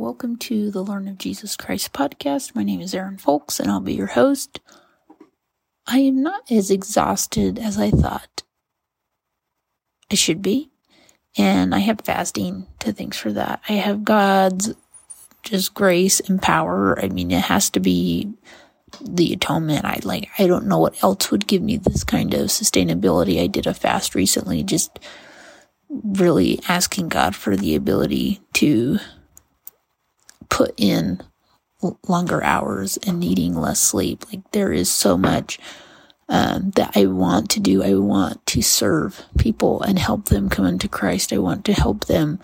Welcome to the Learn of Jesus Christ podcast. My name is Erin Fulks, and I'll be your host. I am not as exhausted as I thought I should be, and I have fasting to thanks for that. I have God's just grace and power. I mean, it has to be the atonement. I like, I don't know what else would give me this kind of sustainability. I did a fast recently, just really asking God for the ability to put in longer hours and needing less sleep. Like there is so much um, that I want to do. I want to serve people and help them come into Christ. I want to help them.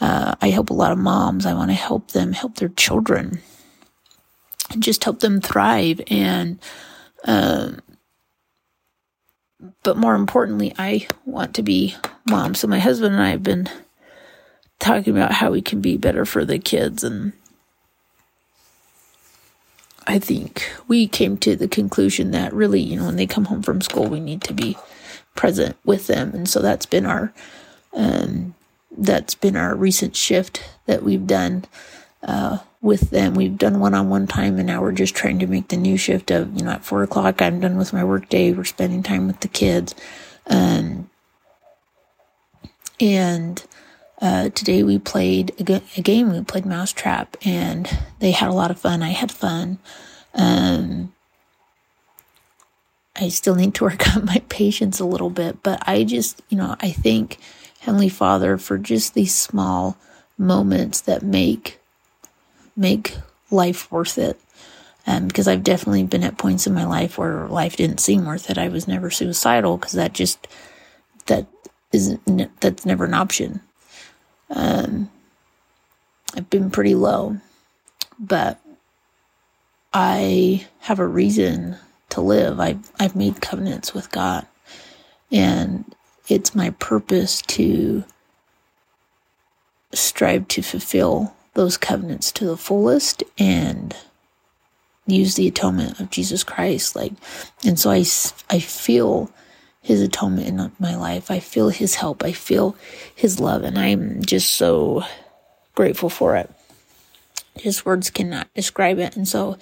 Uh, I help a lot of moms. I want to help them help their children and just help them thrive. And, um, but more importantly, I want to be mom. So my husband and I have been talking about how we can be better for the kids and I think we came to the conclusion that really, you know, when they come home from school, we need to be present with them. And so that's been our, um, that's been our recent shift that we've done, uh, with them. We've done one on one time and now we're just trying to make the new shift of, you know, at four o'clock, I'm done with my work day. We're spending time with the kids. Um, and, uh, today we played a, a, game. We played Mousetrap, and they had a lot of fun. I had fun. Um, I still need to work on my patience a little bit, but I just, you know, I thank Heavenly Father for just these small moments that make make life worth it. Um, because I've definitely been at points in my life where life didn't seem worth it. I was never suicidal because that just that isn't that's never an option. Um, I've been pretty low, but I have a reason to live. I've, I've made covenants with God, and it's my purpose to strive to fulfill those covenants to the fullest and use the atonement of Jesus Christ. Like, and so I, I feel his atonement in my life. I feel his help. I feel his love, and I'm just so grateful for it. His words cannot describe it. And so,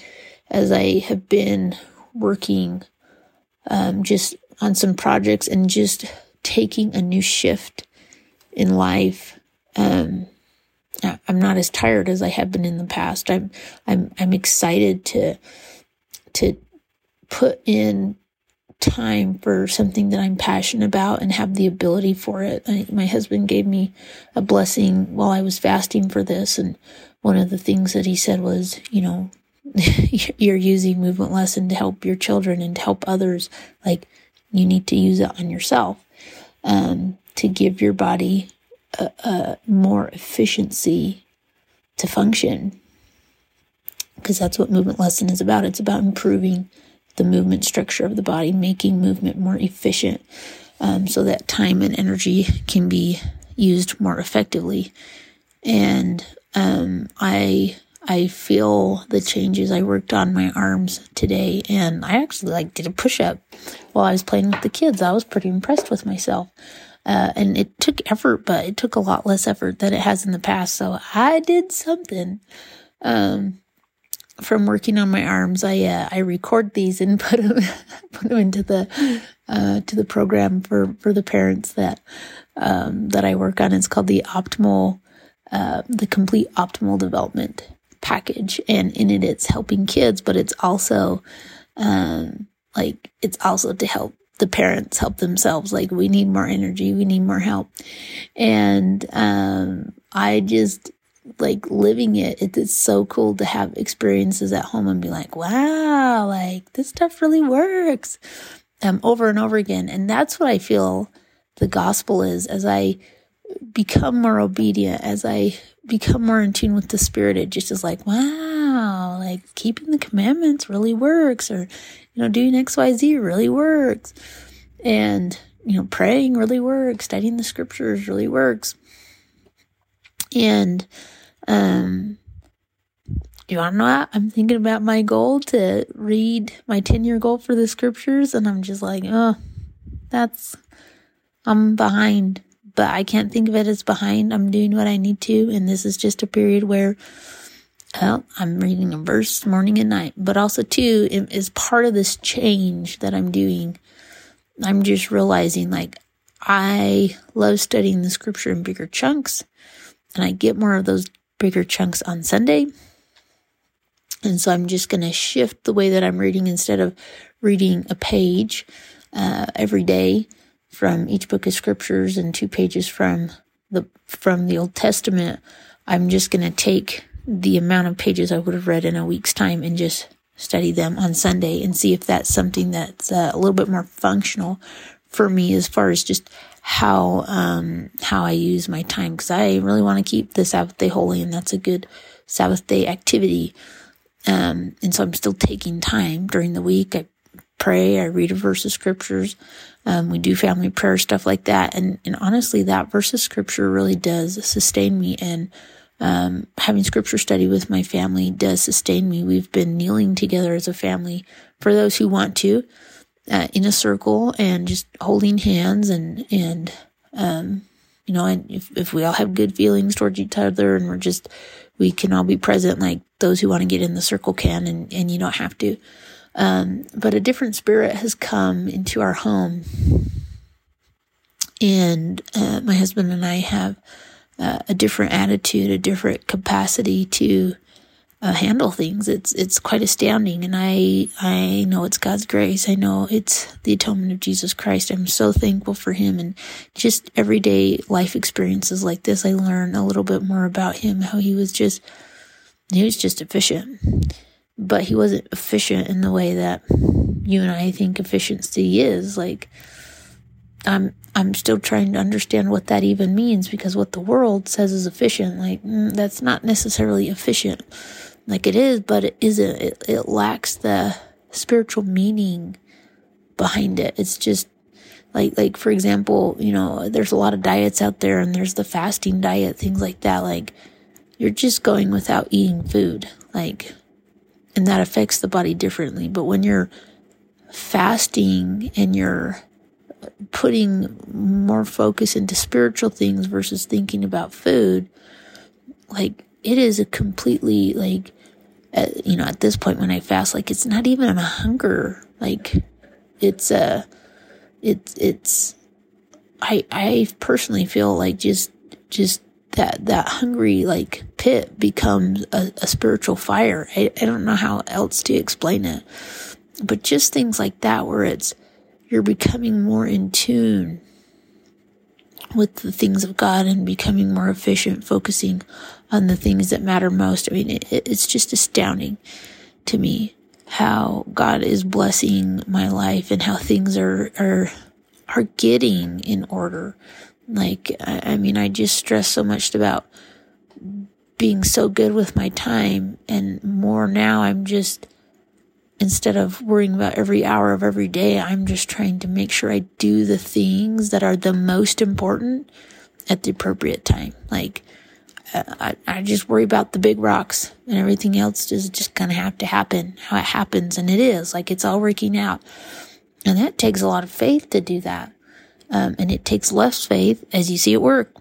as I have been working um, just on some projects and just taking a new shift in life, um, I'm not as tired as I have been in the past. I'm I'm I'm excited to to put in time for something that I'm passionate about and have the ability for it. I, my husband gave me a blessing while I was fasting for this. And one of the things that he said was, you know, you're using movement lesson to help your children and to help others. Like you need to use it on yourself, um, to give your body a, a more efficiency to function. Because that's what movement lesson is about. It's about improving the movement structure of the body, making movement more efficient um, so that time and energy can be used more effectively. And um, I I feel the changes. I worked on my arms today, and I actually like did a push up while I was playing with the kids. I was pretty impressed with myself. Uh, and it took effort, but it took a lot less effort than it has in the past. So I did something. Um, from working on my arms, I uh, I record these and put them put them into the uh, to the program for for the parents that um, that I work on. It's called the optimal uh, the complete optimal development package, and in it, it's helping kids, but it's also um, like it's also to help the parents help themselves. Like we need more energy, we need more help, and um, I just like living it, it is so cool to have experiences at home and be like, wow, like this stuff really works um, over and over again. And that's what I feel the gospel is as I become more obedient, as I become more in tune with the spirit, it just is like, wow, like keeping the commandments really works or, you know, doing X, Y, Z really works. And, you know, praying really works, studying the scriptures really works. And, um, you want to know what? I'm thinking about my goal to read my 10 year goal for the scriptures, and I'm just like, oh, that's, I'm behind, but I can't think of it as behind. I'm doing what I need to, and this is just a period where Well, I'm reading a verse morning and night, but also too, it is part of this change that I'm doing, I'm just realizing like I love studying the scripture in bigger chunks, and I get more of those bigger chunks on Sunday. And so I'm just going to shift the way that I'm reading instead of reading a page uh, every day from each book of scriptures and two pages from the from the Old Testament. I'm just going to take the amount of pages I would have read in a week's time and just study them on Sunday and see if that's something that's uh, a little bit more functional for me as far as just how um, how I use my time because I really want to keep the Sabbath day holy and that's a good Sabbath day activity. Um, and so I'm still taking time during the week. I pray, I read a verse of scriptures. Um, we do family prayer, stuff like that. And, and honestly, that verse of scripture really does sustain me. And um, having scripture study with my family does sustain me. We've been kneeling together as a family for those who want to uh, in a circle and just holding hands and, and, um, you know, and if, if we all have good feelings towards each other and we're just, we can all be present like those who want to get in the circle can and, and you don't have to. Um, but a different spirit has come into our home. And uh, my husband and I have uh, a different attitude, a different capacity to uh, handle things. It's it's quite astounding, and I I know it's God's grace. I know it's the atonement of Jesus Christ. I'm so thankful for Him, and just everyday life experiences like this, I learn a little bit more about Him. How He was just he was just efficient, but He wasn't efficient in the way that you and I think efficiency is. Like I'm I'm still trying to understand what that even means because what the world says is efficient, like mm, that's not necessarily efficient. Like it is, but it isn't. It, it lacks the spiritual meaning behind it. It's just like like for example, you know, there's a lot of diets out there and there's the fasting diet, things like that. Like you're just going without eating food. Like and that affects the body differently. But when you're fasting and you're putting more focus into spiritual things versus thinking about food, like it is a completely like, uh, you know, at this point when I fast, like it's not even a hunger. Like it's a, it's, it's, I, I personally feel like just, just that, that hungry like pit becomes a, a spiritual fire. I, I don't know how else to explain it, but just things like that where it's, you're becoming more in tune with the things of God and becoming more efficient, focusing on the things that matter most. I mean, it, it's just astounding to me how God is blessing my life and how things are, are, are getting in order. Like, I, I mean, I just stress so much about being so good with my time and more now I'm just, instead of worrying about every hour of every day, I'm just trying to make sure I do the things that are the most important at the appropriate time. Like, uh, I, I just worry about the big rocks and everything else is just gonna have to happen how it happens. And it is like it's all working out. And that takes a lot of faith to do that. Um, and it takes less faith as you see it work.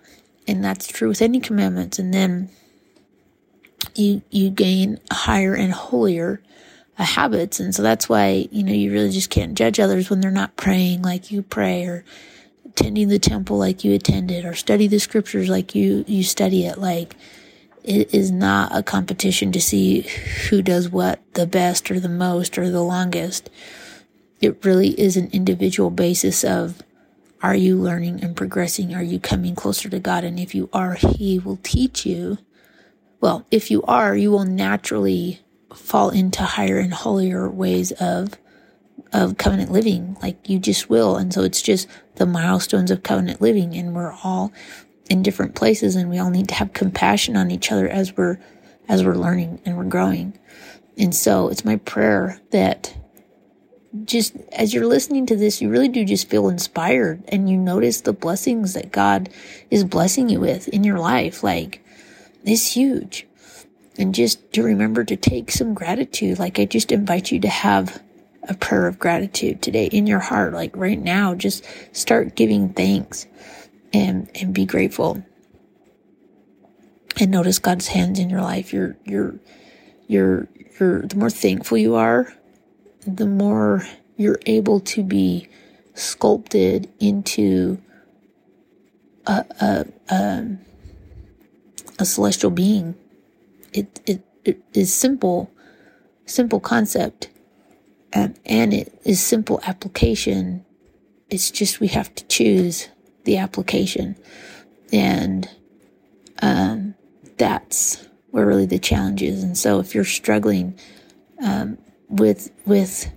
And that's true with any commandments. And then you, you gain higher and holier habits. And so that's why, you know, you really just can't judge others when they're not praying like you pray or attending the temple like you attended or study the scriptures like you, you study it. Like it is not a competition to see who does what the best or the most or the longest. It really is an individual basis of are you learning and progressing? Are you coming closer to God? And if you are, He will teach you. Well, if you are, you will naturally fall into higher and holier ways of of covenant living. Like you just will. And so it's just the milestones of covenant living and we're all in different places and we all need to have compassion on each other as we're as we're learning and we're growing. And so it's my prayer that just as you're listening to this you really do just feel inspired and you notice the blessings that God is blessing you with in your life. Like it's huge and just to remember to take some gratitude. Like I just invite you to have a prayer of gratitude today in your heart. Like right now, just start giving thanks and, and be grateful. and notice God's hands in your life, you're, you're, you're, you're, the more thankful you are, the more you're able to be sculpted into a, a, a, a celestial being. It, it, it is simple, simple concept, and, and it is simple application. It's just we have to choose the application. And um, that's where really the challenge is. And so if you're struggling um, with with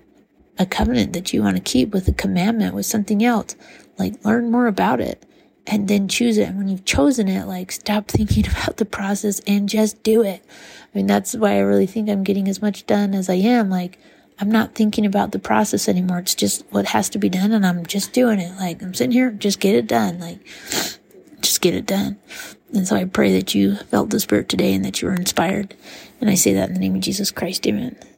a covenant that you want to keep, with a commandment, with something else, like learn more about it and then choose it. And when you've chosen it, like stop thinking about the process and just do it. I mean, that's why I really think I'm getting as much done as I am. Like, I'm not thinking about the process anymore. It's just what has to be done and I'm just doing it. Like, I'm sitting here, just get it done. Like, just get it done. And so I pray that you felt the Spirit today and that you were inspired. And I say that in the name of Jesus Christ. Amen.